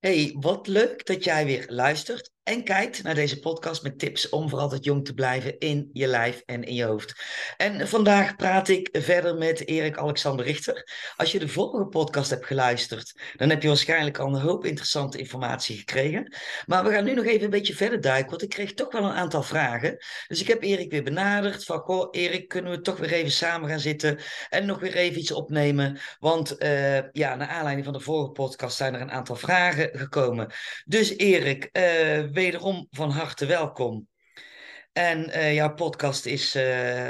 Hey, wat leuk dat jij weer luistert en kijkt naar deze podcast met tips om voor altijd jong te blijven in je lijf en in je hoofd. En vandaag praat ik verder met Erik Alexander Richter. Als je de vorige podcast hebt geluisterd, dan heb je waarschijnlijk al een hoop interessante informatie gekregen. Maar we gaan nu nog even een beetje verder duiken, want ik kreeg toch wel een aantal vragen. Dus ik heb Erik weer benaderd van, goh Erik, kunnen we toch weer even samen gaan zitten en nog weer even iets opnemen? Want uh, ja, naar aanleiding van de vorige podcast zijn er een aantal vragen gekomen. Dus Erik, uh, wederom van harte welkom. En uh, jouw podcast is uh,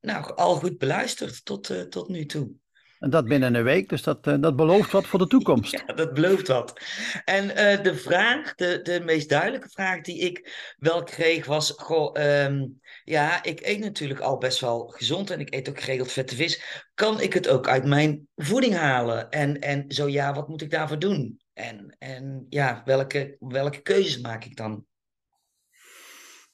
nou, al goed beluisterd tot, tot nu toe. En dat binnen een week, dus dat, dat belooft wat voor de toekomst. ja, dat belooft wat. En de vraag, de, de meest duidelijke vraag die ik wel kreeg was: goh, um, ja, ik eet natuurlijk al best wel gezond en ik eet ook geregeld vette vis. Kan ik het ook uit mijn voeding halen? En, en zo ja, wat moet ik daarvoor doen? En, en ja, welke, welke keuzes maak ik dan?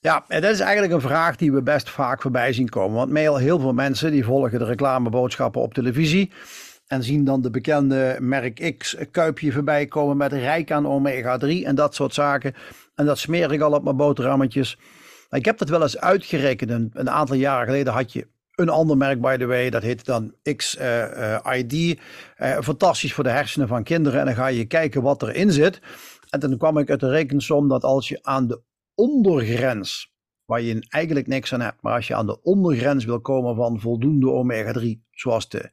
Ja, en dat is eigenlijk een vraag die we best vaak voorbij zien komen. Want heel veel mensen die volgen de reclameboodschappen op televisie. En zien dan de bekende merk X kuipje voorbij komen met rijk aan omega 3 en dat soort zaken. En dat smeer ik al op mijn boterhammetjes. Ik heb dat wel eens uitgerekend. Een aantal jaren geleden had je een ander merk, by the way, dat heet dan XID. Uh, uh, fantastisch voor de hersenen van kinderen. En dan ga je kijken wat erin zit. En toen kwam ik uit de rekensom dat als je aan de ondergrens, waar je eigenlijk niks aan hebt, maar als je aan de ondergrens wil komen van voldoende omega-3, zoals de,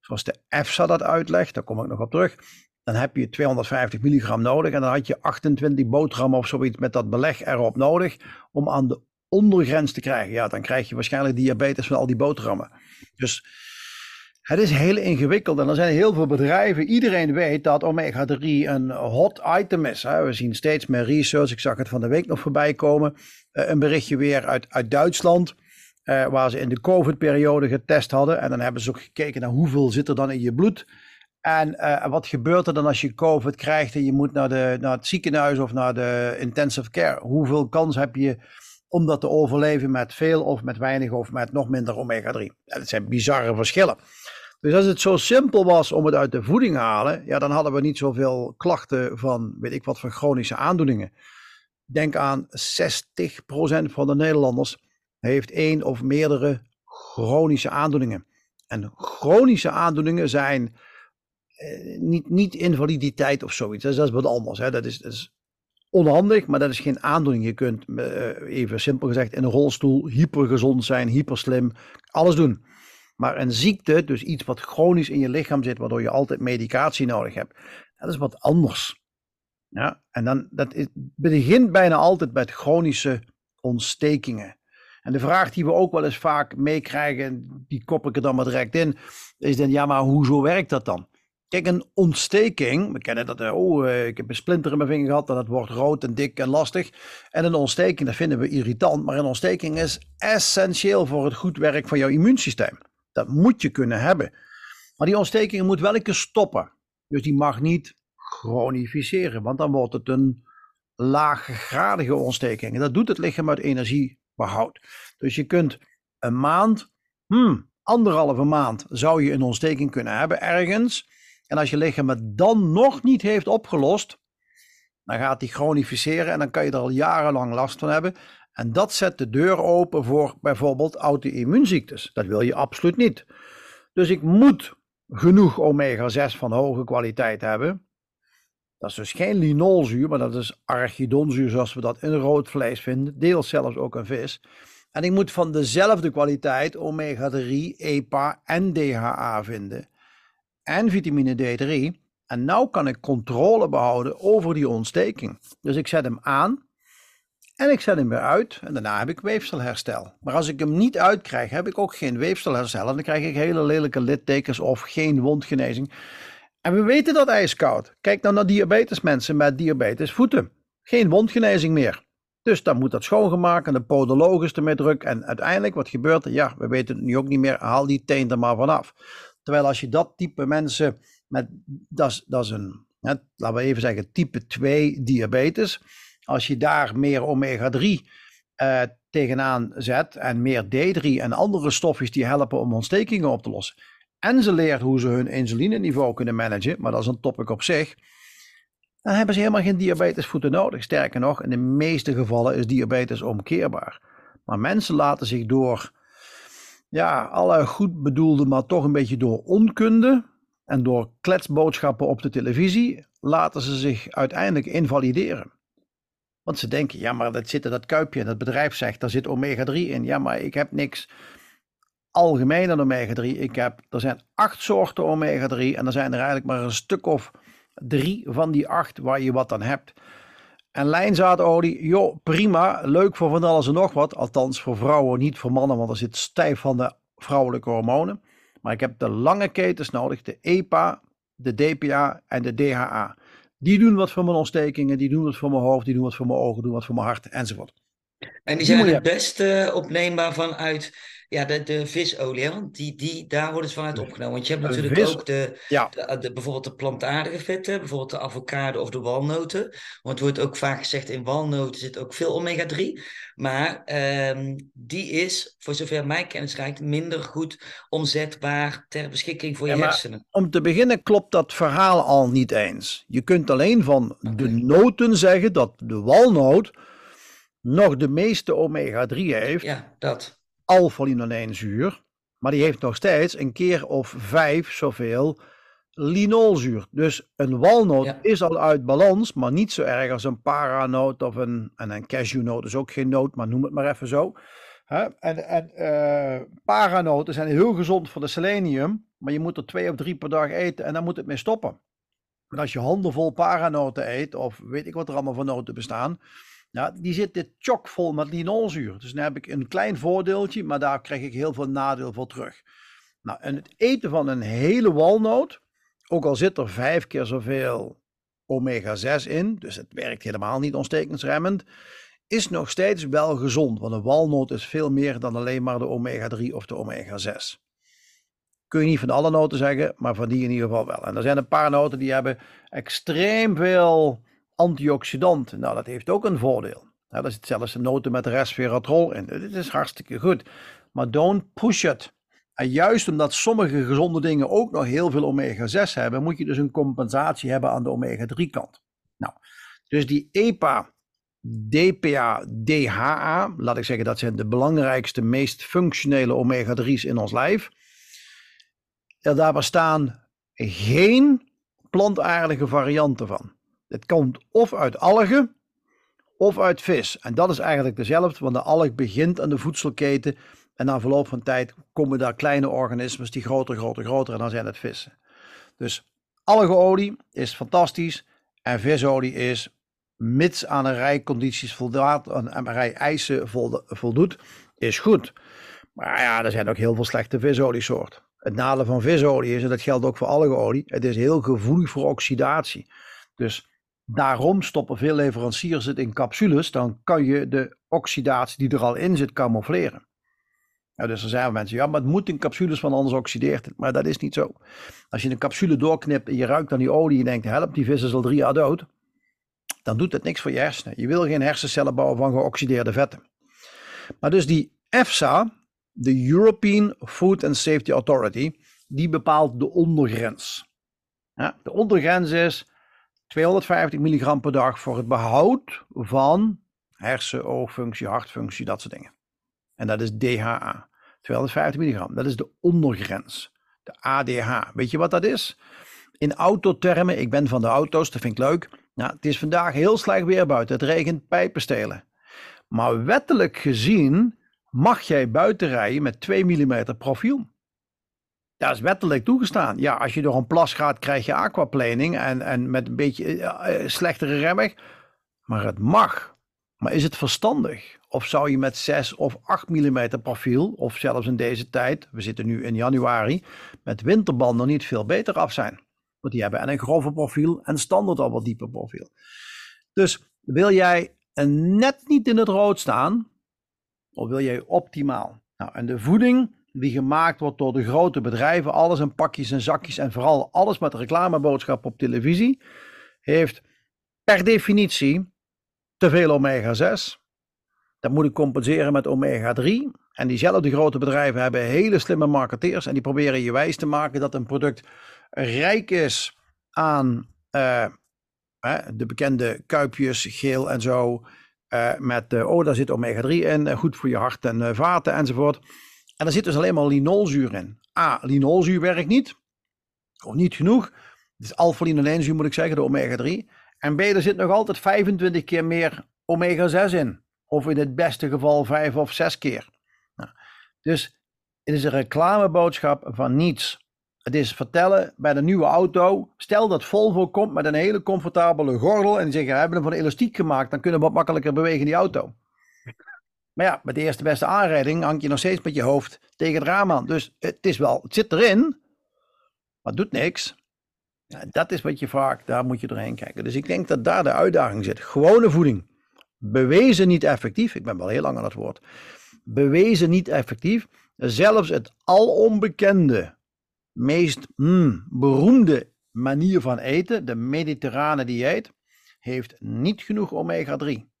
zoals de EFSA dat uitlegt, daar kom ik nog op terug, dan heb je 250 milligram nodig en dan had je 28 boterhammen of zoiets met dat beleg erop nodig om aan de ondergrens te krijgen. Ja, dan krijg je waarschijnlijk diabetes van al die boterhammen. Dus het is heel ingewikkeld en er zijn heel veel bedrijven. Iedereen weet dat omega-3 een hot item is. We zien steeds meer research. Ik zag het van de week nog voorbij komen. Eh, een berichtje weer uit, uit Duitsland. Uh, waar ze in de COVID-periode getest hadden. En dan hebben ze ook gekeken naar hoeveel zit er dan in je bloed. En uh, wat gebeurt er dan als je COVID krijgt en je moet naar, de, naar het ziekenhuis of naar de intensive care? Hoeveel kans heb je om dat te overleven met veel of met weinig of met nog minder omega-3? Dat zijn bizarre verschillen. Dus als het zo simpel was om het uit de voeding te halen, ja, dan hadden we niet zoveel klachten van weet ik wat voor chronische aandoeningen. Denk aan 60% van de Nederlanders heeft één of meerdere chronische aandoeningen. En chronische aandoeningen zijn eh, niet, niet invaliditeit of zoiets. Dat is, dat is wat anders. Hè. Dat, is, dat is onhandig, maar dat is geen aandoening. Je kunt, uh, even simpel gezegd, in een rolstoel hypergezond zijn, hyperslim, alles doen. Maar een ziekte, dus iets wat chronisch in je lichaam zit, waardoor je altijd medicatie nodig hebt, dat is wat anders. Ja, en dan, dat begint bijna altijd met chronische ontstekingen. En de vraag die we ook wel eens vaak meekrijgen, die kop ik er dan maar direct in, is dan, ja, maar hoezo werkt dat dan? Kijk, een ontsteking, we kennen dat, oh, eh, ik heb een splinter in mijn vinger gehad en dat wordt rood en dik en lastig. En een ontsteking, dat vinden we irritant, maar een ontsteking is essentieel voor het goed werk van jouw immuunsysteem. Dat moet je kunnen hebben. Maar die ontsteking moet wel een stoppen. Dus die mag niet chronificeren, want dan wordt het een laaggradige ontsteking. En dat doet het lichaam uit energiebehoud. Dus je kunt een maand, hmm, anderhalve maand, zou je een ontsteking kunnen hebben ergens. En als je lichaam het dan nog niet heeft opgelost, dan gaat die chronificeren en dan kan je er al jarenlang last van hebben. En dat zet de deur open voor bijvoorbeeld auto-immuunziektes. Dat wil je absoluut niet. Dus ik moet genoeg omega-6 van hoge kwaliteit hebben. Dat is dus geen linolzuur, maar dat is arachidonzuur zoals we dat in rood vlees vinden. Deels zelfs ook in vis. En ik moet van dezelfde kwaliteit omega-3, EPA en DHA vinden. En vitamine D3. En nou kan ik controle behouden over die ontsteking. Dus ik zet hem aan en ik zet hem weer uit en daarna heb ik weefselherstel. Maar als ik hem niet uitkrijg, heb ik ook geen weefselherstel. En dan krijg ik hele lelijke littekens of geen wondgenezing. En we weten dat ijskoud. Kijk nou naar diabetesmensen met diabetes voeten. Geen wondgenezing meer. Dus dan moet dat schoongemaakt en de podologus ermee druk. En uiteindelijk, wat gebeurt er? Ja, we weten het nu ook niet meer. Haal die teen er maar vanaf. Terwijl als je dat type mensen met, dat is, een, hè, laten we even zeggen, type 2 diabetes als je daar meer omega-3 uh, eh, tegenaan zet en meer D3 en andere stofjes die helpen om ontstekingen op te lossen. En ze leert hoe ze hun insulineniveau kunnen managen, maar dat is een topic op zich. dan hebben ze helemaal geen diabetesvoeten nodig. Sterker nog, in de meeste gevallen is diabetes omkeerbaar. Maar mensen laten zich door ja, alle goed bedoelde, maar toch een beetje door onkunde en door kletsboodschappen op de televisie, laten ze zich uiteindelijk invalideren. Want ze denken, ja, maar dat zit in dat kuipje en dat bedrijf zegt, daar zit omega-3 in. Ja, maar ik heb niks algemeen aan omega-3. Ik heb, er zijn acht soorten omega-3 en er zijn er eigenlijk maar een stuk of drie van die acht waar je wat aan hebt. En lijnzaadolie, joh, prima, leuk voor van alles en nog wat. Althans voor vrouwen, niet voor mannen, want er zit stijf van de vrouwelijke hormonen. Maar ik heb de lange ketens nodig, de EPA, de DPA en de DHA. Die doen wat voor mijn ontstekingen, die doen wat voor mijn hoofd, die doen wat voor mijn ogen, doen wat voor mijn hart enzovoort. En die zijn het beste opneembaar vanuit ja, de, de visolie, want die, die, daar wordt het vanuit opgenomen. Want je hebt natuurlijk ook de, ja. de, bijvoorbeeld de plantaardige vetten, bijvoorbeeld de avocado of de walnoten. Want het wordt ook vaak gezegd, in walnoten zit ook veel omega-3. Maar um, die is, voor zover mij kennis reikt, minder goed omzetbaar ter beschikking voor je hersenen. Om te beginnen klopt dat verhaal al niet eens. Je kunt alleen van de noten zeggen dat de walnoot nog de meeste omega-3 heeft. Ja, dat alpha-linoleenzuur. Maar die heeft nog steeds een keer of vijf zoveel linolzuur. Dus een walnoot is al uit balans, maar niet zo erg als een paranoot of een, en een cashewnoot is ook geen noot, maar noem het maar even zo. En, en uh, paranoten zijn heel gezond voor de selenium, maar je moet er twee of drie per dag eten en dan moet het mee stoppen. En als je handenvol paranoten eet, of weet ik wat er allemaal van noten bestaan, ja, die zitten chockvol met linolzuur. Dus dan heb ik een klein voordeeltje, maar daar krijg ik heel veel nadeel voor terug. Nou, en het eten van een hele walnoot, ook al zit er vijf keer zoveel omega-6 in, dus het werkt helemaal niet ontstekingsremmend, is nog steeds wel gezond. Want een walnoot is veel meer dan alleen maar de omega-3 of de omega-6. Kun je niet van alle noten zeggen, maar van die in ieder geval wel. En er zijn een paar noten die hebben extreem veel antioxidanten. Nou, dat heeft ook een voordeel. Nou, er zit zelfs een noten met resveratrol in. Dit is hartstikke goed. Maar don't push it. En juist omdat sommige gezonde dingen ook nog heel veel omega-6 hebben, moet je dus een compensatie hebben aan de omega-3 kant. Nou, dus die EPA, DPA, DHA, laat ik zeggen, dat zijn de belangrijkste, meest functionele omega-3's in ons lijf. Ja, daar bestaan geen plantaardige varianten van. Het komt of uit algen of uit vis. En dat is eigenlijk dezelfde, want de alg begint aan de voedselketen. En na verloop van tijd komen daar kleine organismen die groter, groter, groter en dan zijn het vissen. Dus algeolie is fantastisch en visolie is, mits aan een rij condities voldoet, aan een rij eisen voldoet, is goed. Maar ja, er zijn ook heel veel slechte visoliesoorten. Het nadeel van visolie is, en dat geldt ook voor algeolie, het is heel gevoelig voor oxidatie. Dus Daarom stoppen veel leveranciers het in capsules. Dan kan je de oxidatie die er al in zit camoufleren. Nou, dus er zijn mensen, ja, maar het moet in capsules, want anders oxideert het. Maar dat is niet zo. Als je een capsule doorknipt en je ruikt aan die olie en je denkt, help, die vis is al drie jaar dood. Dan doet het niks voor je hersenen. Je wil geen hersencellen bouwen van geoxideerde vetten. Maar dus die EFSA, de European Food and Safety Authority, die bepaalt de ondergrens. Ja, de ondergrens is 250 milligram per dag voor het behoud van hersen, oogfunctie, hartfunctie, dat soort dingen. En dat is DHA. 250 milligram, dat is de ondergrens. De ADH. Weet je wat dat is? In autotermen, ik ben van de auto's, dat vind ik leuk. Nou, het is vandaag heel slecht weer buiten. Het regent pijpenstelen. Maar wettelijk gezien mag jij buiten rijden met 2 mm profiel. Dat is wettelijk toegestaan. Ja, als je door een plas gaat, krijg je aquaplaning en, en met een beetje uh, slechtere remmig. Maar het mag. Maar is het verstandig? Of zou je met 6 of 8 mm profiel, of zelfs in deze tijd, we zitten nu in januari, met winterbanden niet veel beter af zijn? Want die hebben en een grove profiel en standaard al wat dieper profiel. Dus wil jij net niet in het rood staan, of wil jij optimaal? Nou, en de voeding die gemaakt wordt door de grote bedrijven, alles in pakjes en zakjes en vooral alles met reclameboodschap op televisie, heeft per definitie te veel omega-6. Dat moet ik compenseren met omega-3. En diezelfde grote bedrijven hebben hele slimme marketeers en die proberen je wijs te maken dat een product rijk is aan Hè, de bekende kuipjes, geel en zo. Uh, met, uh, oh, daar zit omega-3 in, uh, goed voor je hart en vaten enzovoort. En er zit dus alleen maar linolzuur in. A, linolzuur werkt niet. Of niet genoeg. Is alpha-linolenzuur moet ik zeggen, de omega-3. En B, er zit nog altijd 25 keer meer omega-6 in. Of in het beste geval 5 of 6 keer. Nou, dus het is een reclameboodschap van niets. Het is vertellen bij de nieuwe auto. Stel dat Volvo komt met een hele comfortabele gordel. En die zeggen: We hebben hem van elastiek gemaakt. Dan kunnen we wat makkelijker bewegen in die auto. Maar ja, met de eerste beste aanrijding hang je nog steeds met je hoofd tegen het raam aan. Dus het, is wel, het zit erin. Maar het doet niks. Ja, dat is wat je vraagt. Daar moet je doorheen kijken. Dus ik denk dat daar de uitdaging zit. Gewone voeding. Bewezen niet effectief. Ik ben wel heel lang aan het woord. Bewezen niet effectief. Zelfs het alonbekende meest mm, beroemde manier van eten, de mediterrane dieet, heeft niet genoeg omega-3.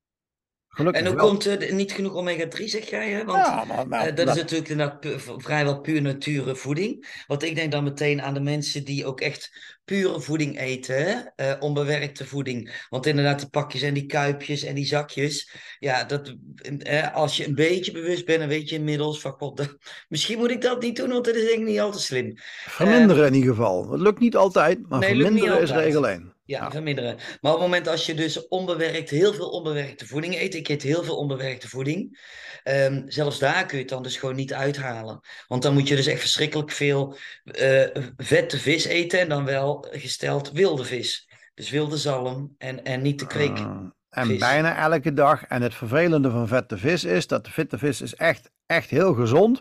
Gelukkig en hoe komt er niet genoeg omega-3, zeg jij? Hè? Want ja, maar, maar, uh, dat, is natuurlijk pu vrijwel puur nature voeding. Want ik denk dan meteen aan de mensen die ook echt pure voeding eten, uh, onbewerkte voeding. Want inderdaad, die pakjes en die kuipjes en die zakjes. Ja, dat, uh, als je een beetje bewust bent, dan weet je inmiddels van god, misschien moet ik dat niet doen, want dat is denk ik niet al te slim. Verminderen in ieder geval. Het lukt niet altijd, maar nee, verminderen is regel 1. Ja, verminderen. Maar op het moment als je dus onbewerkt, heel veel onbewerkte voeding eet, ik eet heel veel onbewerkte voeding, um, zelfs daar kun je het dan dus gewoon niet uithalen. Want dan moet je dus echt verschrikkelijk veel uh, vette vis eten en dan wel gesteld wilde vis. Dus wilde zalm en, en niet de kreek. Uh, en bijna elke dag. En het vervelende van vette vis is dat de vette vis is echt, echt heel gezond.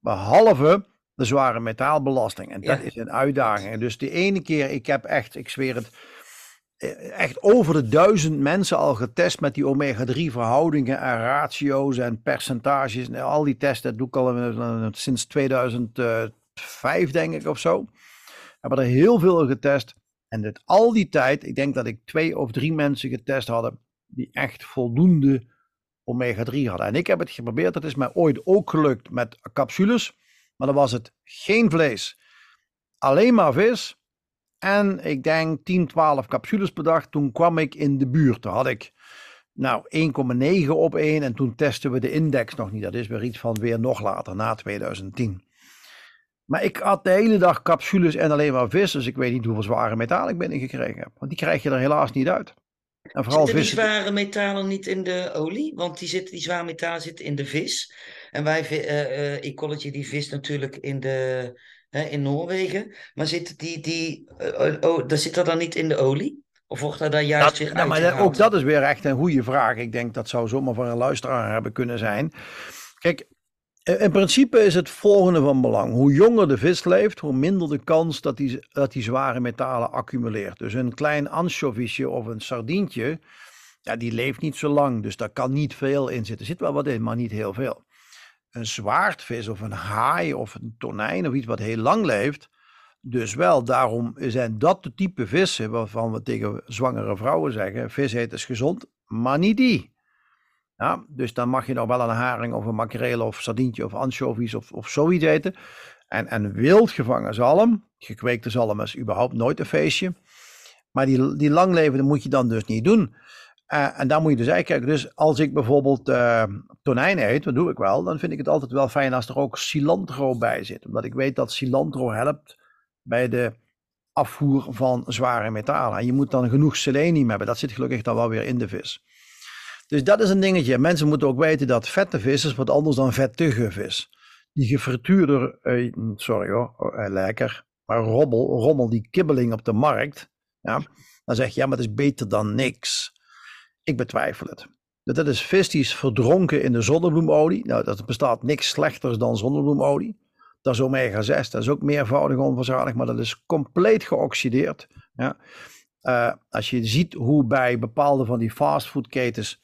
Behalve de zware metaalbelasting. En dat is een uitdaging. Dus de ene keer, ik heb echt, ik zweer het, eh, echt over de duizend mensen al getest met die omega-3 verhoudingen en ratio's en percentages. En al die testen, dat doe ik al eh, sinds 2005 denk ik of zo. Hebben er heel veel getest. En dit, al die tijd, ik denk dat ik twee of drie mensen getest hadden die echt voldoende omega-3 hadden. En ik heb het geprobeerd, dat is mij ooit ook gelukt met capsules. Maar dan was het geen vlees, alleen maar vis en ik denk 10, 12 capsules per dag. Toen kwam ik in de buurt. Toen had ik nou 1,9 op 1 en toen testen we de index nog niet. Dat is weer iets van weer nog later, na 2010. Maar ik had de hele dag capsules en alleen maar vis. Dus ik weet niet hoeveel zware metalen ik binnengekregen heb. Want die krijg je er helaas niet uit. En vooral zitten die zware metalen niet in de olie? Want die, zitten, die zware metalen zitten in de vis. En wij, uh, uh, die vis natuurlijk in de hè, in Noorwegen. Maar zit die, die uh, oh, dat zit er dan niet in de olie? Of wordt dat daar juist dat, weer nou, maar Ook dat is weer echt een goede vraag. Ik denk dat zou zomaar voor een luisteraar hebben kunnen zijn. Kijk, in principe is het volgende van belang. Hoe jonger de vis leeft, hoe minder de kans dat die, dat die zware metalen accumuleert. Dus een klein ansjovisje of een sardientje, ja, die leeft niet zo lang. Dus daar kan niet veel in zitten. Er zit wel wat in, maar niet heel veel een zwaardvis of een haai of een tonijn of iets wat heel lang leeft. Dus wel, daarom zijn dat de type vissen waarvan we tegen zwangere vrouwen zeggen: vis eten is gezond, maar niet die. Ja, dus dan mag je nog wel een haring of een makreel of sardientje of anchovies of, of zoiets eten. En, en wild gevangen zalm, gekweekte zalm is überhaupt nooit een feestje. Maar die, die langlevende moet je dan dus niet doen. Uh, en daar moet je dus eigenlijk kijken. Dus als ik bijvoorbeeld uh, tonijn eet, dat doe ik wel, dan vind ik het altijd wel fijn als er ook cilantro bij zit. Omdat ik weet dat cilantro helpt bij de afvoer van zware metalen. En je moet dan genoeg selenium hebben. Dat zit gelukkig dan wel weer in de vis. Dus dat is een dingetje. Mensen moeten ook weten dat vette vis is wat anders dan vettige vis. Die gefrituurde, uh, sorry hoor, uh, lekker, maar rommel, rommel, die kibbeling op de markt. Ja, dan zeg je ja, maar het is beter dan niks. Ik betwijfel het. Dat is vis die is verdronken in de zonnebloemolie. Nou, dat bestaat niks slechters dan zonnebloemolie. Dat is omega 6, dat is ook meervoudig onverzadigd, maar dat is compleet geoxideerd. Ja. Uh, als je ziet hoe bij bepaalde van die fastfoodketens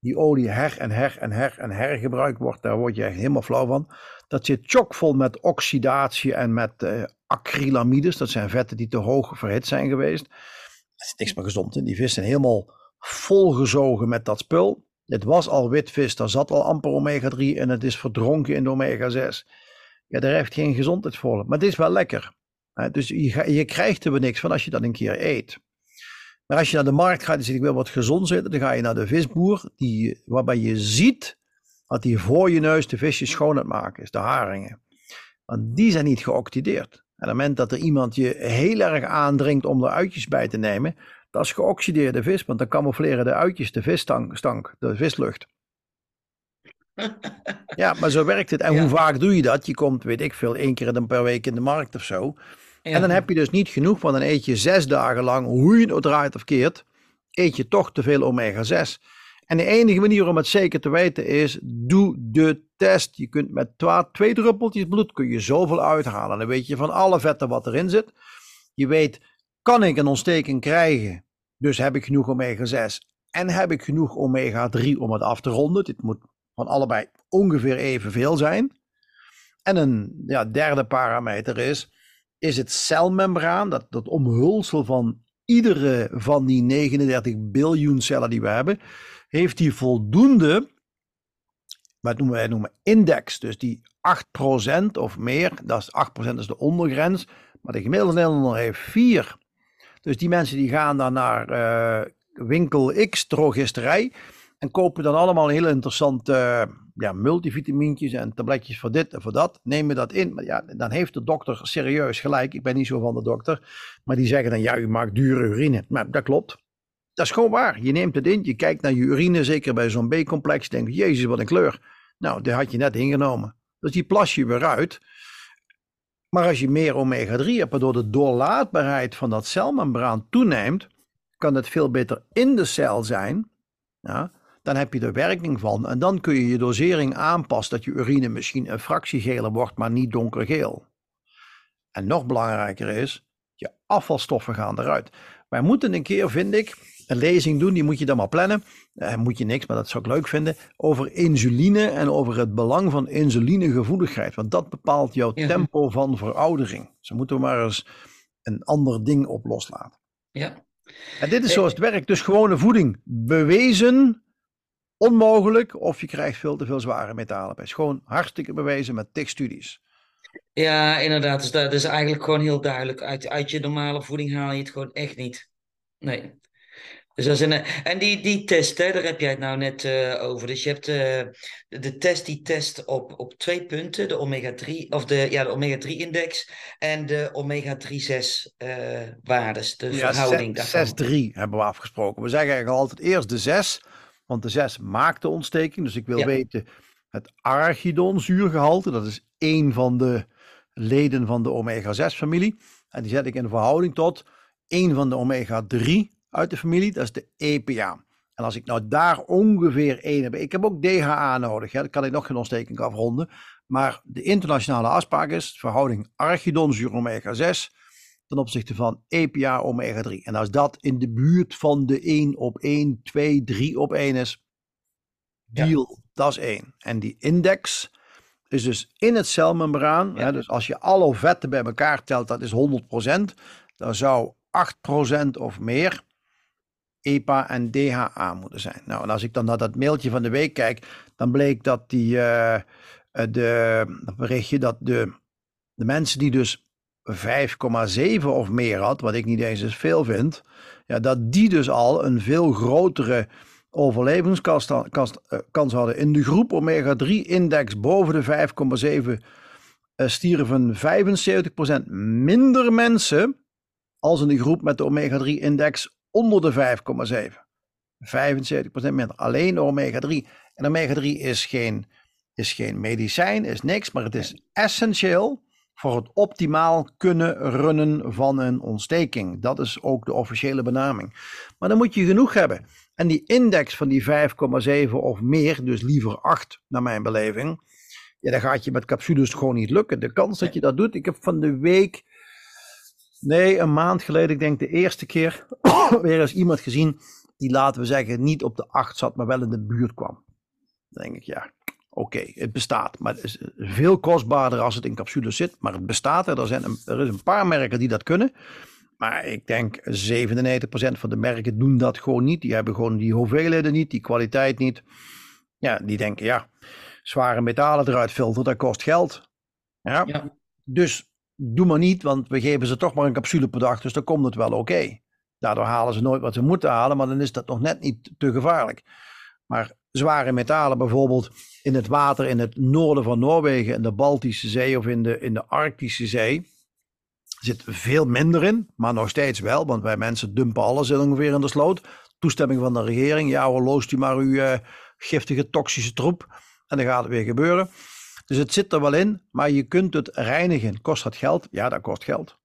die olie her en her en her en her gebruikt wordt, daar word je echt helemaal flauw van. Dat zit chockvol met oxidatie en met uh, acrylamides. Dat zijn vetten die te hoog verhit zijn geweest. Er is niks meer gezond in. Die vis zijn helemaal volgezogen met dat spul. Het was al witvis, daar zat al amper omega-3 en het is verdronken in de omega-6. Ja, daar heeft geen gezondheid voor. Maar het is wel lekker. Dus je, je krijgt er weer niks van als je dat een keer eet. Maar als je naar de markt gaat en zegt ik wil wat gezond zitten, dan ga je naar de visboer, die, waarbij je ziet dat hij voor je neus de visjes schoon het maken is, de haringen. Want die zijn niet geoxideerd. En op het moment dat er iemand je heel erg aandringt om er uitjes bij te nemen, dat is geoxideerde vis, want dan camoufleren de uitjes de visstank, de vislucht. ja, maar zo werkt het. En hoe vaak doe je dat? Je komt, weet ik veel, één keer per week in de markt of zo. En dan heb je dus niet genoeg, want dan eet je zes dagen lang, hoe je het draait of keert, eet je toch te veel omega-6. En de enige manier om het zeker te weten is, doe de test. Je kunt met twee druppeltjes bloed kun je zoveel uithalen. Dan weet je van alle vetten wat erin zit. Je weet, kan ik een ontsteking krijgen? Dus heb ik genoeg omega-6 en heb ik genoeg omega-3 om het af te ronden. Dit moet van allebei ongeveer evenveel zijn. En een ja, derde parameter is, is het celmembraan, dat, dat omhulsel van iedere van die 39 biljoen cellen die we hebben, heeft die voldoende, wat noemen wij noemen index, dus die 8% of meer, dat is 8% is de ondergrens, maar de gemiddelde Nederlander heeft 4. Dus die mensen die gaan dan naar uh, winkel X, drogisterij, en kopen dan allemaal heel interessante uh, ja, multivitamintjes en tabletjes voor dit en voor dat. Nemen dat in. Maar ja, dan heeft de dokter serieus gelijk. Ik ben niet zo van de dokter. Maar die zeggen dan, ja, u maakt dure urine. Maar dat klopt. Dat is gewoon waar. Je neemt het in, je kijkt naar je urine, zeker bij zo'n B-complex. Je denkt, jezus, wat een kleur. Nou, die had je net ingenomen. Dus die plas je weer uit. Maar als je meer omega-3 hebt, waardoor de doorlaatbaarheid van dat celmembraan toeneemt, kan het veel beter in de cel zijn. Ja, dan heb je er werking van. En dan kun je je dosering aanpassen dat je urine misschien een fractie geler wordt, maar niet donkergeel. En nog belangrijker is, je afvalstoffen gaan eruit. Wij moeten een keer, vind ik, een lezing doen, die moet je dan maar plannen. Eh, moet je niks, maar dat zou ik leuk vinden. Over insuline en over het belang van insulinegevoeligheid. Want dat bepaalt jouw tempo van veroudering. Ze moeten we maar eens een ander ding op loslaten. Ja. En dit is zoals het werkt. Dus gewone voeding. Bewezen onmogelijk of je krijgt veel te veel zware metalen bij. Gewoon hartstikke bewezen met tig studies. Ja, inderdaad. Dus dat is eigenlijk gewoon heel duidelijk. Uit, uit je normale voeding haal je het gewoon echt niet. Nee. Dus een, en die, die test, hè, daar heb jij het nou net uh, over. Dus je hebt uh, de test die test op, op twee punten: de omega-3 of de, ja, de omega-3-index en de omega-3-6 uh, waardes. De ja, verhouding 6-3 hebben we afgesproken. We zeggen eigenlijk altijd eerst de 6 want de 6 maakt de ontsteking. Dus ik wil weten het arachidonzuurgehalte. Dat is één van de leden van de omega-6-familie. En die zet ik in verhouding tot één van de omega-3 uit de familie. Dat is de EPA. En als ik nou daar ongeveer één heb. Ik heb ook DHA nodig. Hè, dan kan ik nog geen ontsteking afronden. Maar de internationale afspraak is verhouding arachidonzuur omega-6 ten opzichte van EPA omega 3. En als dat in de buurt van de 1 op 1, 2, 3 op 1 is, deal, dat is 1. En die index is dus in het celmembraan. Ja. Hè, dus als je alle vetten bij elkaar telt, dat is 100%. Dan zou 8% of meer EPA en DHA moeten zijn. Nou, en als ik dan naar dat mailtje van de week kijk, dan bleek dat die, uh, de, berichtje dat de, de mensen die dus 5,7 of meer had, wat ik niet eens eens veel vind, ja, dat die dus al een veel grotere overlevingskans eh, hadden. In de groep omega-3-index boven de 5,7 uh, stierven 75% minder mensen als in de groep met de omega-3-index onder de 5,7. 75% minder, alleen omega-3. En omega-3 is geen, is geen medicijn, is niks, maar het is essentieel voor het optimaal kunnen runnen van een ontsteking. Dat is ook de officiële benaming. Maar dan moet je genoeg hebben. En die index van die 5,7 of meer, dus liever 8 naar mijn beleving, ja, dan gaat je met capsules gewoon niet lukken. De kans dat je dat doet, ik heb van de week, nee, een maand geleden, ik denk de eerste keer, weer eens iemand gezien die, laten we zeggen, niet op de 8 zat, maar wel in de buurt kwam. Dan denk ik, ja, Oké, het bestaat, maar het is veel kostbaarder als het in capsules zit. Maar het bestaat er. Er, zijn een, er is een paar merken die dat kunnen. Maar ik denk 97% van de merken doen dat gewoon niet. Die hebben gewoon die hoeveelheden niet, die kwaliteit niet. Ja, die denken, ja, zware metalen eruit filteren, dat kost geld. Ja. ja. Dus doe maar niet, want we geven ze toch maar een capsule per dag, dus dan komt het wel oké. Daardoor halen ze nooit wat ze moeten halen, maar dan is dat nog net niet te gevaarlijk. Maar zware metalen bijvoorbeeld in het water in het noorden van Noorwegen, in de Baltische Zee of in de, in de Arctische Zee, zit veel minder in, maar nog steeds wel, want wij mensen dumpen alles ongeveer in de sloot. Toestemming van de regering, ja hoor, loost u maar uw uh, giftige toxische troep en dan gaat het weer gebeuren. Dus het zit er wel in, maar je kunt het reinigen. Kost dat geld? Ja, dat kost geld.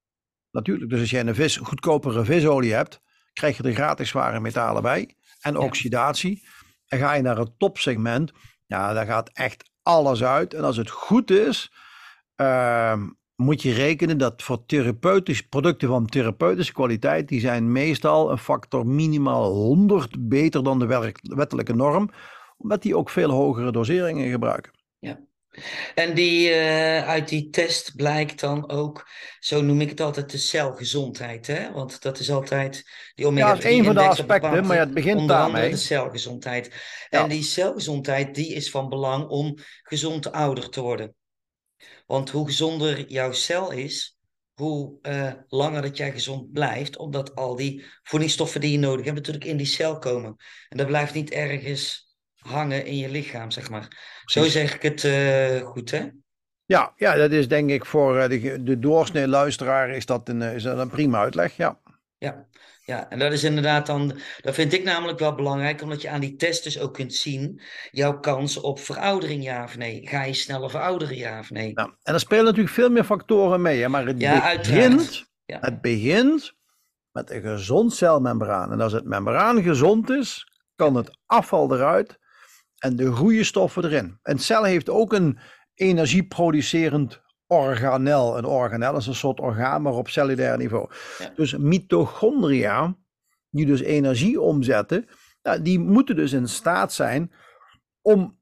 Natuurlijk, dus als je een vis, goedkopere visolie hebt, krijg je er gratis zware metalen bij en oxidatie. En ga je naar het topsegment, ja, daar gaat echt alles uit. En als het goed is, uh, moet je rekenen dat voor therapeutische producten van therapeutische kwaliteit, die zijn meestal een factor minimaal 100 beter dan de wettelijke norm, omdat die ook veel hogere doseringen gebruiken. Ja. En die, uh, uit die test blijkt dan ook, zo noem ik het altijd, de celgezondheid. Hè? Want dat is altijd die omega Ja, dat is een van de aspecten, maar ja, het begint daarmee. de celgezondheid. En die celgezondheid die is van belang om gezond ouder te worden. Want hoe gezonder jouw cel is, hoe uh, langer dat jij gezond blijft, omdat al die voedingsstoffen die je nodig hebt natuurlijk in die cel komen. En dat blijft niet ergens hangen in je lichaam, zeg maar. Zo zeg ik het uh, goed, hè? Ja, ja, dat is denk ik voor uh, de, de doorsnee luisteraar is dat, een, is dat een prima uitleg, ja. Ja, ja, en dat is inderdaad dan, dat vind ik namelijk wel belangrijk, omdat je aan die test dus ook kunt zien jouw kans op veroudering, ja of nee. Ga je sneller verouderen, ja of nee? Nou, en er spelen natuurlijk veel meer factoren mee, hè? maar het ja, begint, ja. het begint met een gezond celmembraan. En als het membraan gezond is, kan het afval eruit en de goede stoffen erin. Een cel heeft ook een energieproducerend organel. Een organel is een soort orgaan, maar op cellulair niveau. Dus mitochondria, die dus energie omzetten, nou, die moeten dus in staat zijn om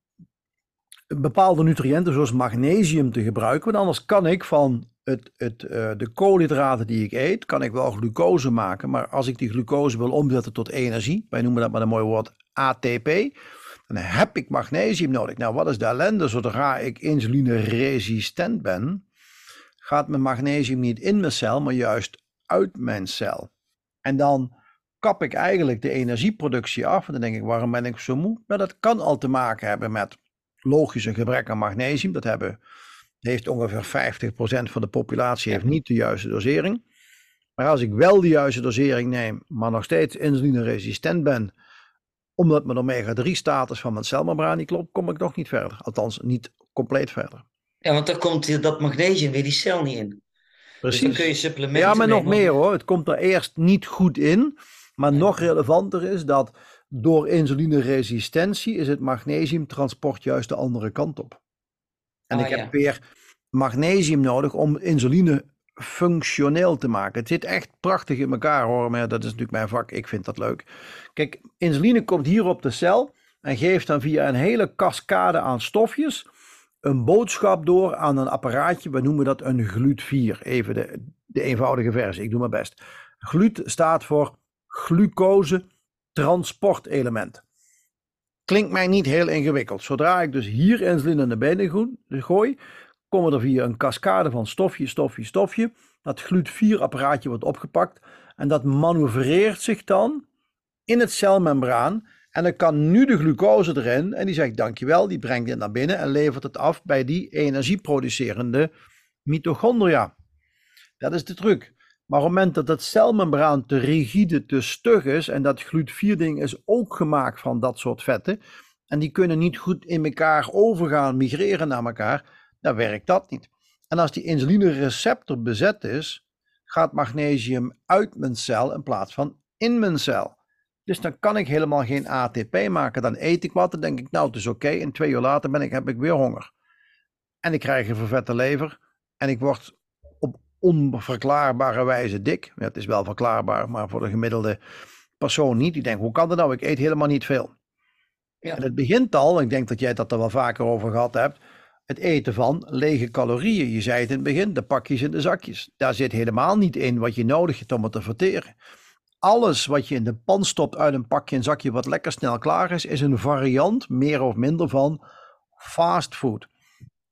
bepaalde nutriënten zoals magnesium te gebruiken. Want anders kan ik van het, het, uh, de koolhydraten die ik eet, kan ik wel glucose maken. Maar als ik die glucose wil omzetten tot energie, wij noemen dat met een mooi woord ATP, dan heb ik magnesium nodig. Nou, wat is de ellende? Zodra ik insulineresistent ben, gaat mijn magnesium niet in mijn cel, maar juist uit mijn cel. En dan kap ik eigenlijk de energieproductie af. En dan denk ik, waarom ben ik zo moe? Nou, dat kan al te maken hebben met logische gebrek aan magnesium. Dat hebben, heeft ongeveer 50% van de populatie heeft niet de juiste dosering. Maar als ik wel de juiste dosering neem, maar nog steeds insulineresistent ben, omdat mijn omega-3 status van mijn celmembraan niet klopt, kom ik nog niet verder. Althans, niet compleet verder. Ja, want dan komt dat magnesium weer die cel niet in. Precies. Dus dan kun je supplementen Ja, maar nog meer hoor. Het komt er eerst niet goed in. Maar nog relevanter is dat door insulineresistentie is het magnesiumtransport juist de andere kant op. En ah, ik heb weer magnesium nodig om insuline functioneel te maken. Het zit echt prachtig in elkaar hoor, maar dat is natuurlijk mijn vak. Ik vind dat leuk. Kijk, insuline komt hier op de cel en geeft dan via een hele cascade aan stofjes een boodschap door aan een apparaatje. We noemen dat een GLUT4. Even de, de eenvoudige versie, ik doe mijn best. GLUT staat voor glucose transportelement. Klinkt mij niet heel ingewikkeld. Zodra ik dus hier insuline naar binnen gooi, komen er via een cascade van stofje, stofje, stofje. Dat GLUT4-apparaatje wordt opgepakt en dat manoeuvreert zich dan in het celmembraan. En dan kan nu de glucose erin en die zegt dankjewel, die brengt het naar binnen en levert het af bij die energieproducerende mitochondria. Dat is de truc. Maar op het moment dat dat celmembraan te rigide, te stug is, en dat GLUT4-ding is ook gemaakt van dat soort vetten, en die kunnen niet goed in elkaar overgaan, migreren naar elkaar, dan werkt dat niet. En als die insulinereceptor bezet is, gaat magnesium uit mijn cel in plaats van in mijn cel. Dus dan kan ik helemaal geen ATP maken. Dan eet ik wat, dan denk ik, nou, het is oké. En twee uur later ben ik, heb ik weer honger. En ik krijg een vervette lever. En ik word op onverklaarbare wijze dik. Ja, het is wel verklaarbaar, maar voor de gemiddelde persoon niet. Die denkt, hoe kan dat nou? Ik eet helemaal niet veel. Ja. En het begint al, ik denk dat jij dat er wel vaker over gehad hebt het eten van lege calorieën. Je zei het in het begin, de pakjes en de zakjes. Daar zit helemaal niet in wat je nodig hebt om het te verteren. Alles wat je in de pan stopt uit een pakje en zakje wat lekker snel klaar is, is een variant, meer of minder, van fastfood.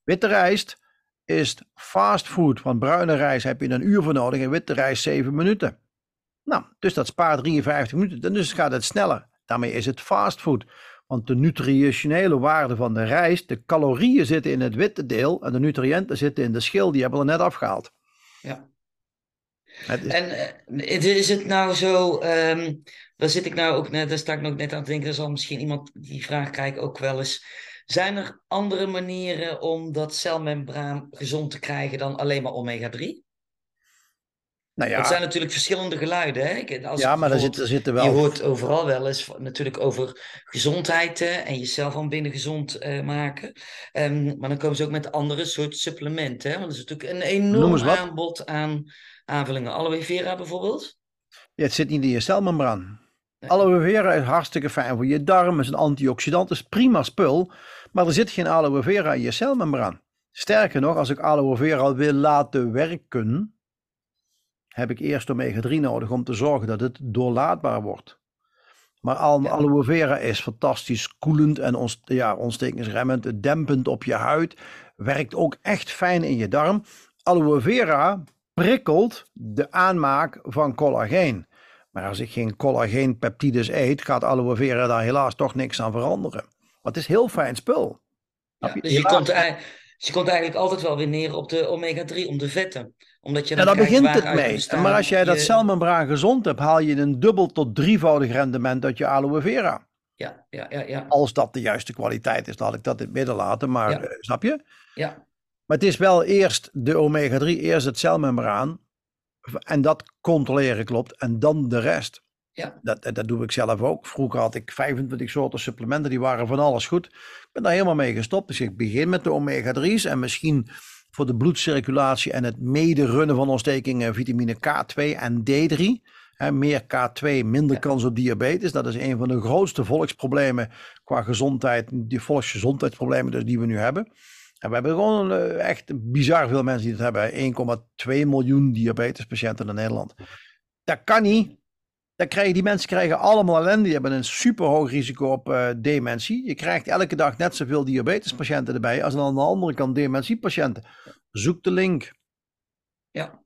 Witte rijst is fastfood, want bruine rijst heb je een uur voor nodig en witte rijst zeven minuten. Nou, dus dat spaart 53 minuten. En dus gaat het sneller. Daarmee is het fastfood. Want de nutritionele waarde van de rijst, de calorieën zitten in het witte deel en de nutriënten zitten in de schil, die hebben we er net afgehaald. Ja. Is... En uh, is het nou zo, um, daar zit ik nou ook net, daar sta ik nog net aan te denken, er zal misschien iemand die vraag krijgen ook wel eens. Zijn er andere manieren om dat celmembraan gezond te krijgen dan alleen maar omega-3? Nou ja. Het zijn natuurlijk verschillende geluiden. Hè? Als ja, maar er zitten, zitten wel. Je hoort overal wel eens natuurlijk over gezondheid en jezelf van binnen gezond uh, maken. Um, maar dan komen ze ook met andere soort supplementen. Hè? Want er is natuurlijk een enorm aanbod aan aanvullingen. Aloe vera bijvoorbeeld. Ja, het zit niet in je celmembraan. Aloe vera is hartstikke fijn voor je darm, is een antioxidant, is prima spul. Maar er zit geen aloe vera in je celmembraan. Sterker nog, als ik aloe vera wil laten werken, heb ik eerst omega-3 nodig om te zorgen dat het doorlaatbaar wordt. Maar aloe vera is fantastisch koelend en ons, ja, ontstekingsremmend, dempend op je huid. Werkt ook echt fijn in je darm. Aloe vera prikkelt de aanmaak van collageen. Maar als ik geen collageenpeptides eet, gaat aloe vera daar helaas toch niks aan veranderen. Maar het is heel fijn spul. Ja, dus je komt, je komt eigenlijk altijd wel weer neer op de omega-3, om de vetten omdat je ja, daar begint het mee. Maar als jij dat celmembraan gezond hebt, haal je een dubbel tot drievoudig rendement uit je aloe vera. Ja, ja, ja, ja. Als dat de juiste kwaliteit is, laat ik dat in het midden laten. Maar ja. Eh, snap je? Ja. Maar het is wel eerst de omega-3, eerst het celmembraan. En dat controleren klopt. En dan de rest. Ja. Dat, dat doe ik zelf ook. Vroeger had ik 25 soorten supplementen, die waren van alles goed. Ik ben daar helemaal mee gestopt. Dus ik begin met de omega-3's en misschien voor de bloedcirculatie en het mede-runnen van ontstekingen vitamine K2 en D3. meer K2, minder kans op diabetes. Dat is een van de grootste volksproblemen qua gezondheid, die volksgezondheidsproblemen dus die we nu hebben. En we hebben gewoon uh, echt bizar veel mensen die dat hebben. 1,2 miljoen diabetespatiënten in Nederland. Dat kan niet. Dan krijgen, die mensen krijgen allemaal ellende. Die hebben een super hoog risico op uh, dementie. Je krijgt elke dag net zoveel diabetespatiënten erbij als aan de andere kant dementiepatiënten. Zoek de link. Ja.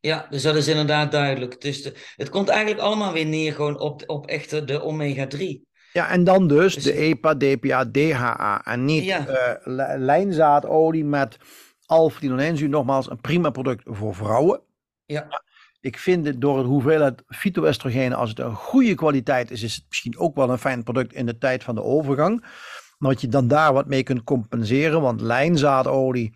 Ja, dus dat is inderdaad duidelijk. Dus de, het komt eigenlijk allemaal weer neer gewoon op, op echte de omega-3. Ja, en dan dus, dus, de EPA, DPA, DHA. En niet ja. uh, lijnzaadolie met alpha-linoleenzuur. Nogmaals, een prima product voor vrouwen. Ja. Ik vind het door het hoeveelheid fytoestrogenen, als het een goede kwaliteit is, is het misschien ook wel een fijn product in de tijd van de overgang. Maar dat je dan daar wat mee kunt compenseren, want lijnzaadolie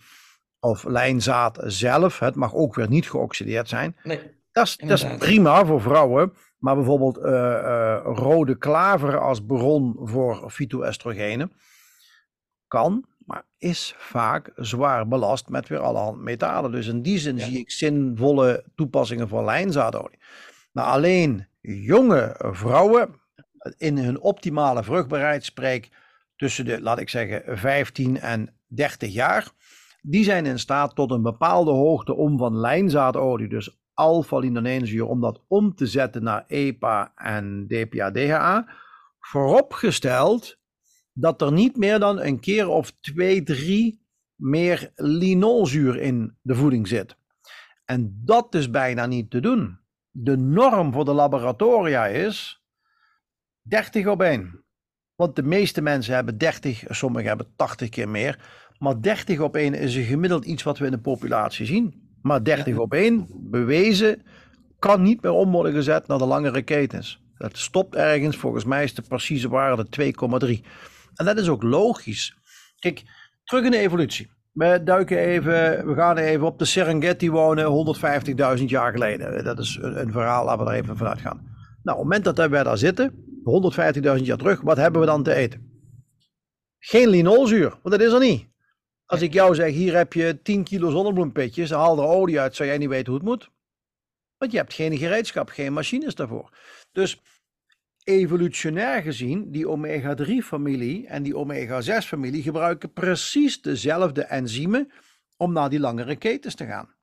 of lijnzaad zelf, het mag ook weer niet geoxideerd zijn. Nee, dat, is, dat is prima voor vrouwen, maar bijvoorbeeld uh, uh, rode klaver als bron voor fytoestrogenen kan, maar is vaak zwaar belast met weer allerhand metalen. Dus in die zin zie ik zinvolle toepassingen voor lijnzaadolie. Maar alleen jonge vrouwen in hun optimale vruchtbaarheid, spreek tussen de, laat ik zeggen, 15 en 30 jaar, die zijn in staat tot een bepaalde hoogte om van lijnzaadolie, dus alpha-linoleenzuur, om dat om te zetten naar EPA en DPA-DHA, vooropgesteld dat er niet meer dan een keer of twee, drie meer linolzuur in de voeding zit. En dat is bijna niet te doen. De norm voor de laboratoria is 30 op 1. Want de meeste mensen hebben 30, sommigen hebben 80 keer meer. Maar 30 op 1 is een gemiddeld iets wat we in de populatie zien. Maar 30 op 1, bewezen, kan niet meer om worden gezet naar de langere ketens. Dat stopt ergens, volgens mij is de precieze waarde 2,3. En dat is ook logisch. Kijk, terug in de evolutie. We duiken even, we gaan even op de Serengeti wonen 150.000 jaar geleden. Dat is een, een, verhaal, laten we er even vanuit gaan. Nou, op het moment dat wij daar zitten, 150.000 jaar terug, wat hebben we dan te eten? Geen linolzuur, want dat is er niet. Als ik jou zeg, hier heb je 10 kilo zonnebloempitjes, haal er olie uit, zou jij niet weten hoe het moet. Want je hebt geen gereedschap, geen machines daarvoor. Dus evolutionair gezien, die omega-3-familie en die omega-6-familie gebruiken precies dezelfde enzymen om naar die langere ketens te gaan.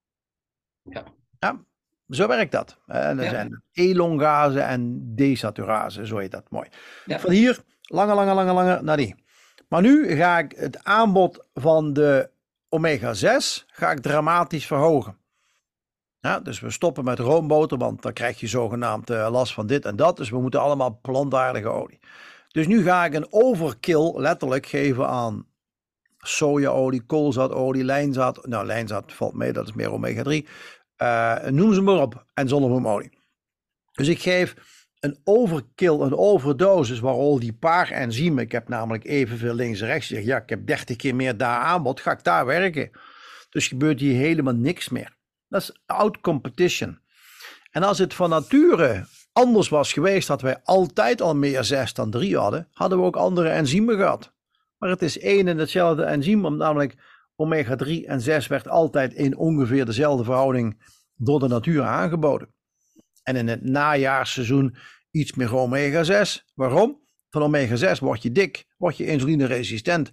Ja. ja zo werkt dat. En er zijn elongase en desaturase, zo heet dat mooi. Ja. Van hier, lange, lange, lange, lange naar die. Maar nu ga ik het aanbod van de omega-6 ga ik dramatisch verhogen. Dus we stoppen met roomboter, want dan krijg je zogenaamd uh, last van dit en dat. Dus we moeten allemaal plantaardige olie. Dus nu ga ik een overkill letterlijk geven aan sojaolie, koolzaadolie, lijnzaad. Nou, lijnzaad valt mee, dat is meer omega 3. Uh, eh, noem ze maar op. En zonnebloemolie. Dus ik geef een overkill, een overdosis, waar al die paar enzymen, ik heb namelijk evenveel links en rechts, ja, ik heb 30 keer meer daar aanbod, ga ik daar werken. Dus gebeurt hier helemaal niks meer. Dat is out competition. En als het van nature anders was geweest, dat wij altijd al meer 6 dan 3 hadden, hadden we ook andere enzymen gehad. Maar het is één en hetzelfde enzym, namelijk omega 3 en 6 werd altijd in ongeveer dezelfde verhouding door de natuur aangeboden. En in het najaarseizoen iets meer omega 6. Waarom? Van omega 6 word je dik, word je insulineresistent.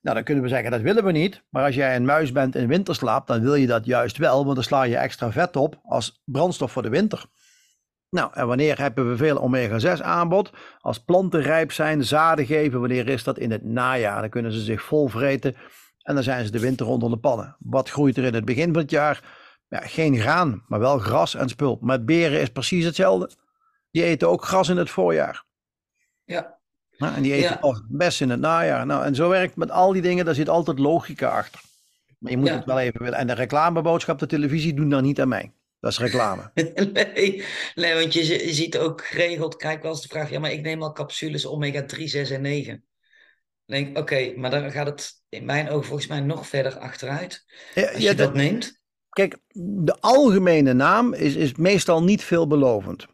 Nou, dan kunnen we zeggen dat willen we niet. Maar als jij een muis bent in winterslaap, dan wil je dat juist wel, want dan sla je extra vet op als brandstof voor de winter. Nou, en wanneer hebben we veel omega-6 aanbod? Als planten rijp zijn, zaden geven, wanneer is dat? In het najaar. Dan kunnen ze zich vol vreten en dan zijn ze de winter onder de pannen. Wat groeit er in het begin van het jaar? Ja, geen graan, maar wel gras en spul. Met beren is precies hetzelfde. Die eten ook gras in het voorjaar. Ja. Nou, en die eten ja. best in het najaar. Nou, en zo werkt met al die dingen, daar zit altijd logica achter. Maar je moet het wel even willen. En de reclameboodschap, de televisie, doen daar niet aan mij. Dat is reclame. nee, nee, want je, ziet ook geregeld, kijk wel eens de vraag, ja, maar ik neem al capsules omega 3, 6 en 9. Dan denk oké, maar dan gaat het in mijn ogen volgens mij nog verder achteruit. Ja, als je dat, neemt. Kijk, de algemene naam is, is meestal niet veelbelovend.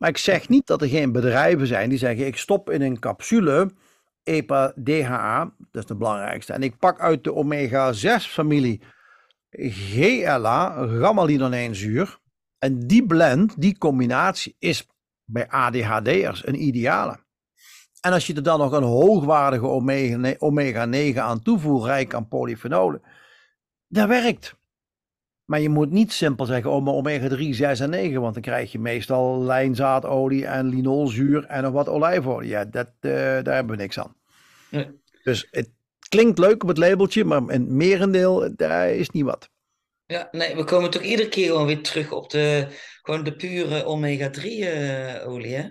Maar ik zeg niet dat er geen bedrijven zijn die zeggen: ik stop in een capsule EPA-DHA, dat is de belangrijkste, en ik pak uit de omega-6-familie GLA, gamma-linoleenzuur. En die blend, die combinatie, is bij ADHD'ers een ideale. En als je er dan nog een hoogwaardige omega-9 aan toevoegt, rijk aan polyfenolen, dat werkt. Maar je moet niet simpel zeggen, oh, omega 3, 6 en 9, want dan krijg je meestal lijnzaadolie en linolzuur en nog wat olijfolie. Ja, dat, uh, daar hebben we niks aan. Nee. Dus het klinkt leuk op het labeltje, maar een merendeel, daar is niet wat. Ja, nee, we komen toch iedere keer gewoon weer terug op de, gewoon de pure omega 3 uh, eh, olie, hè?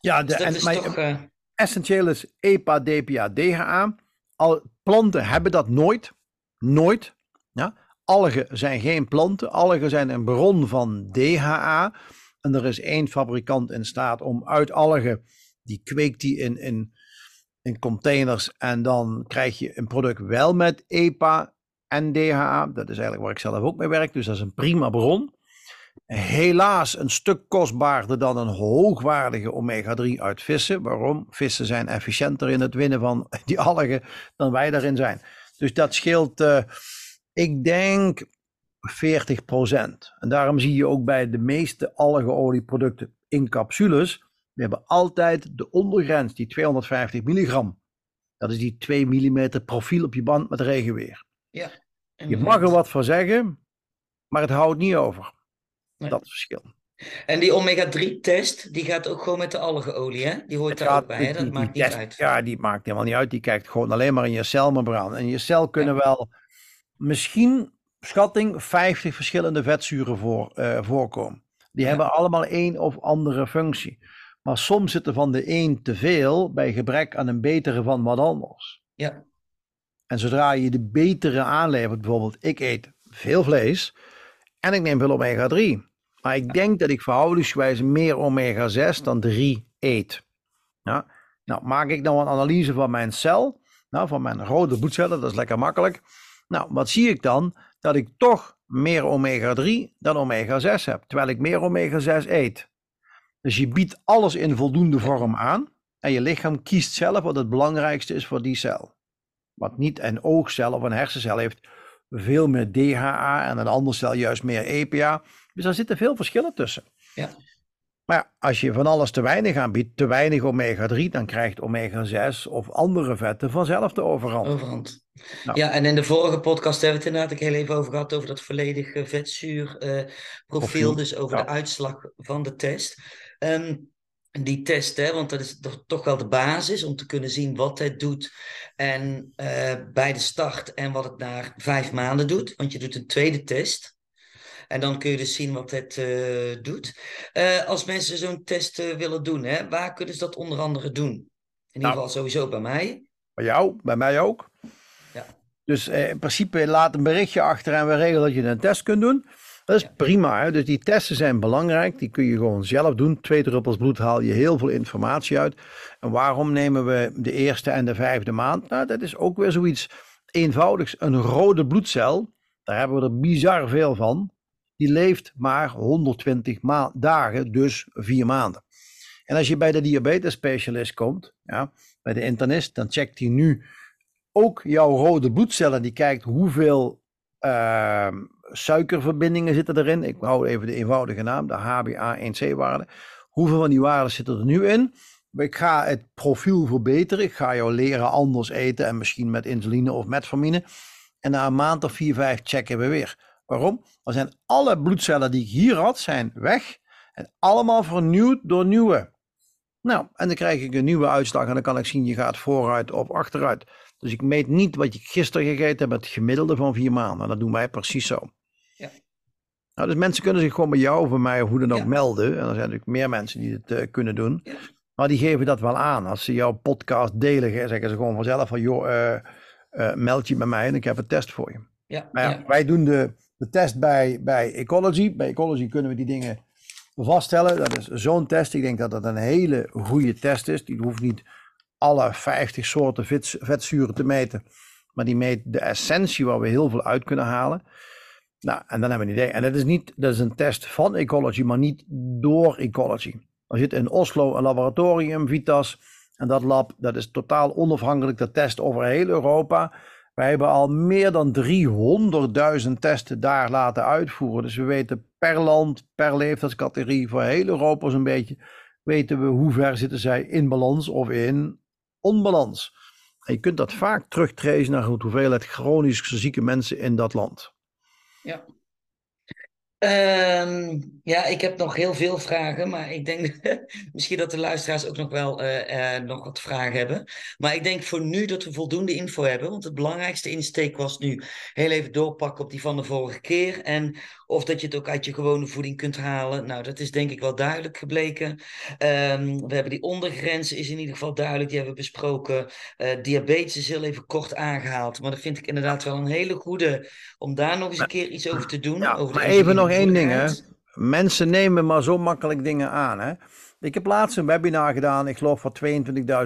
Ja, de, dus en, toch, uh... essentieel is EPA, DPA, DHA. Al, planten hebben dat nooit. Nooit. Ja? Algen zijn geen planten. Algen zijn een bron van DHA. En er is één fabrikant in staat om uit algen, die kweekt die in, in, in containers. En dan krijg je een product wel met EPA en DHA. Dat is eigenlijk waar ik zelf ook mee werk. Dus dat is een prima bron. Helaas een stuk kostbaarder dan een hoogwaardige omega-3 uit vissen. Waarom? Vissen zijn efficiënter in het winnen van die algen dan wij daarin zijn. Dus dat scheelt. Uh, ik denk 40% En daarom zie je ook bij de meeste algenolieproducten in capsules, we hebben altijd de ondergrens, die 250 milligram. Dat is die 2 mm profiel op je band met regenweer. Ja, je mag er wat voor zeggen, maar het houdt niet over. Dat het verschil. En die omega-3-test, die gaat ook gewoon met de algeolie, hè? Die hoort daar ook bij, hè? Dat maakt niet uit. Ja, die maakt helemaal niet uit. Die kijkt gewoon alleen maar in je celmembraan. En je cel kunnen wel misschien schatting 50 verschillende vetzuren voor, uh, voorkomen. Die hebben allemaal één of andere functie. Maar soms zit er van de een te veel bij gebrek aan een betere van wat anders. Ja. En zodra je de betere aanlevert, bijvoorbeeld ik eet veel vlees en ik neem veel omega 3. Maar ik denk dat ik verhoudingsgewijs meer omega 6 dan 3 eet. Ja. Nou, maak ik dan een analyse van mijn cel, nou, van mijn rode bloedcellen, dat is lekker makkelijk. Nou, wat zie ik dan? Dat ik toch meer omega-3 dan omega-6 heb, terwijl ik meer omega-6 eet. Dus je biedt alles in voldoende vorm aan en je lichaam kiest zelf wat het belangrijkste is voor die cel. Wat niet een oogcel of een hersencel heeft veel meer DHA en een andere cel juist meer EPA. Dus daar zitten veel verschillen tussen. Ja. Maar als je van alles te weinig aanbiedt, te weinig omega-3, dan krijgt omega-6 of andere vetten vanzelf de overhand. Overhand. Nou. Ja, en in de vorige podcast hebben we het inderdaad heel even over gehad, over dat volledige vetzuurprofiel, profiel, dus over de uitslag van de test. Um, die test, hè, want dat is toch wel de basis om te kunnen zien wat het doet en uh, bij de start en wat het na vijf maanden doet. Want je doet een tweede test. En dan kun je dus zien wat het doet. als mensen zo'n test willen doen, hè, waar kunnen ze dat onder andere doen? In ieder nou. geval sowieso bij mij. Bij jou, bij mij ook. Dus in principe laat een berichtje achter en we regelen dat je een test kunt doen. Dat is prima. Hè? Dus die testen zijn belangrijk. Die kun je gewoon zelf doen. Twee druppels bloed haal je heel veel informatie uit. En waarom nemen we de eerste en de vijfde maand? Nou, dat is ook weer zoiets eenvoudigs. Een rode bloedcel, daar hebben we er bizar veel van. Die leeft maar 120 dagen, dus vier maanden. En als je bij de diabetes specialist komt, ja, bij de internist, dan checkt hij nu ook jouw rode bloedcellen. Die kijkt hoeveel uh, suikerverbindingen zitten erin. Ik hou even de eenvoudige naam, de HbA1c-waarde. Hoeveel van die waarden zitten er nu in? Ik ga het profiel verbeteren. Ik ga jou leren anders eten en misschien met insuline of metformine. En na een maand of vier, vijf checken we weer. Waarom? Dan zijn alle bloedcellen die ik hier had, zijn weg. En allemaal vernieuwd door nieuwe. Nou, en dan krijg ik een nieuwe uitslag en dan kan ik zien, je gaat vooruit of achteruit. Dus ik meet niet wat je gisteren gegeten hebt, het gemiddelde van vier maanden. Dat doen wij precies zo. Nou, dus mensen kunnen zich gewoon bij jou of bij mij of hoe dan ook melden. En er zijn natuurlijk meer mensen die het uh, kunnen doen. Ja. Maar die geven dat wel aan. Als ze jouw podcast delen, zeggen ze gewoon vanzelf van joh, uh, uh, meld je bij mij en ik heb een test voor je. Ja, ja, Wij doen de, de test bij, bij Ecology. Bij Ecology kunnen we die dingen vaststellen. Dat is zo'n test. Ik denk dat dat een hele goede test is. Die hoeft niet alle 50 soorten vetzuren te meten. Maar die meet de essentie waar we heel veel uit kunnen halen. Nou, en dan hebben we een idee. En dat is, niet, dat is een test van Ecology, maar niet door Ecology. Er zit in Oslo een laboratorium, Vitas. En dat lab, dat is totaal onafhankelijk. Dat test over heel Europa. Wij hebben al meer dan 300.000 testen daar laten uitvoeren. Dus we weten per land, per leeftijdscategorie, voor heel Europa zo'n beetje, weten we hoe ver zitten zij in balans of in onbalans. En je kunt dat vaak terugtracen naar de hoeveelheid chronisch zieke mensen in dat land. Ja. Ehm, ja, ik heb nog heel veel vragen, maar ik denk misschien dat de luisteraars ook nog wel uh, uh, nog wat vragen hebben. Maar ik denk voor nu dat we voldoende info hebben, want het belangrijkste insteek was nu heel even doorpakken op die van de vorige keer. En of dat je het ook uit je gewone voeding kunt halen. Nou, dat is denk ik wel duidelijk gebleken. Um, we hebben die ondergrens is in ieder geval duidelijk, die hebben we besproken. Uh, diabetes is heel even kort aangehaald, maar dat vind ik inderdaad wel een hele goede om daar nog eens een keer iets over te doen. Ja, over maar even nog één ding, hè. Mensen nemen maar zo makkelijk dingen aan, hè. Ik heb laatst een webinar gedaan, ik geloof voor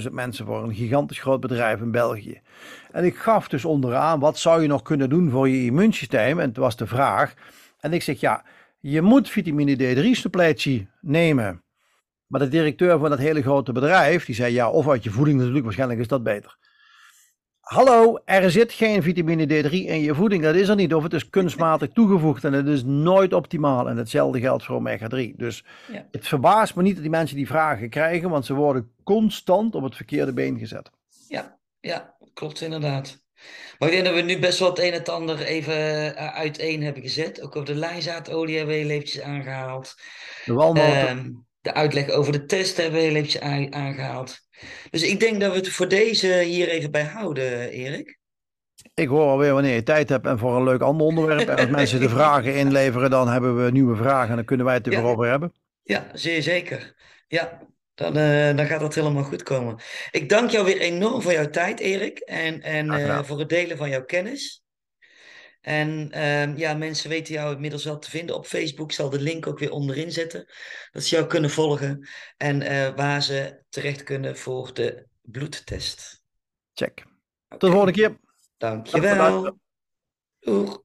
22.000 mensen voor een gigantisch groot bedrijf in België. En ik gaf dus onderaan, wat zou je nog kunnen doen voor je immuunsysteem? En het was de vraag, en ik zeg, ja, je moet vitamine D3 suppletie nemen. Maar de directeur van dat hele grote bedrijf, die zei, ja, of uit je voeding natuurlijk, waarschijnlijk is dat beter. Hallo, er zit geen vitamine D3 in je voeding. Dat is er niet. Of het is kunstmatig toegevoegd en het is nooit optimaal. En hetzelfde geldt voor omega 3. Dus ja. het verbaast me niet dat die mensen die vragen krijgen, want ze worden constant op het verkeerde been gezet. Ja, ja klopt inderdaad. Maar ik denk dat we nu best wel het een en het ander even uh, uiteen hebben gezet. Ook over de lijnzaadolie hebben we heel eventjes aangehaald. De walnoten. Um, de uitleg over de test hebben we heel eventjes aangehaald. Dus ik denk dat we het voor deze hier even bij houden, Erik. Ik hoor alweer wanneer je tijd hebt en voor een leuk ander onderwerp. En als mensen de vragen inleveren, dan hebben we nieuwe vragen en dan kunnen wij het erover over hebben. Ja, zeer zeker. Ja, dan, uh, dan gaat dat helemaal goed komen. Ik dank jou weer enorm voor jouw tijd, Erik. En, en uh, voor het delen van jouw kennis. En uh, ja, mensen weten jou inmiddels wel te vinden op Facebook. Ik zal de link ook weer onderin zetten. Dat ze jou kunnen volgen. En uh, waar ze terecht kunnen voor de bloedtest. Check. Okay. Tot de volgende keer. Dankjewel. Doeg.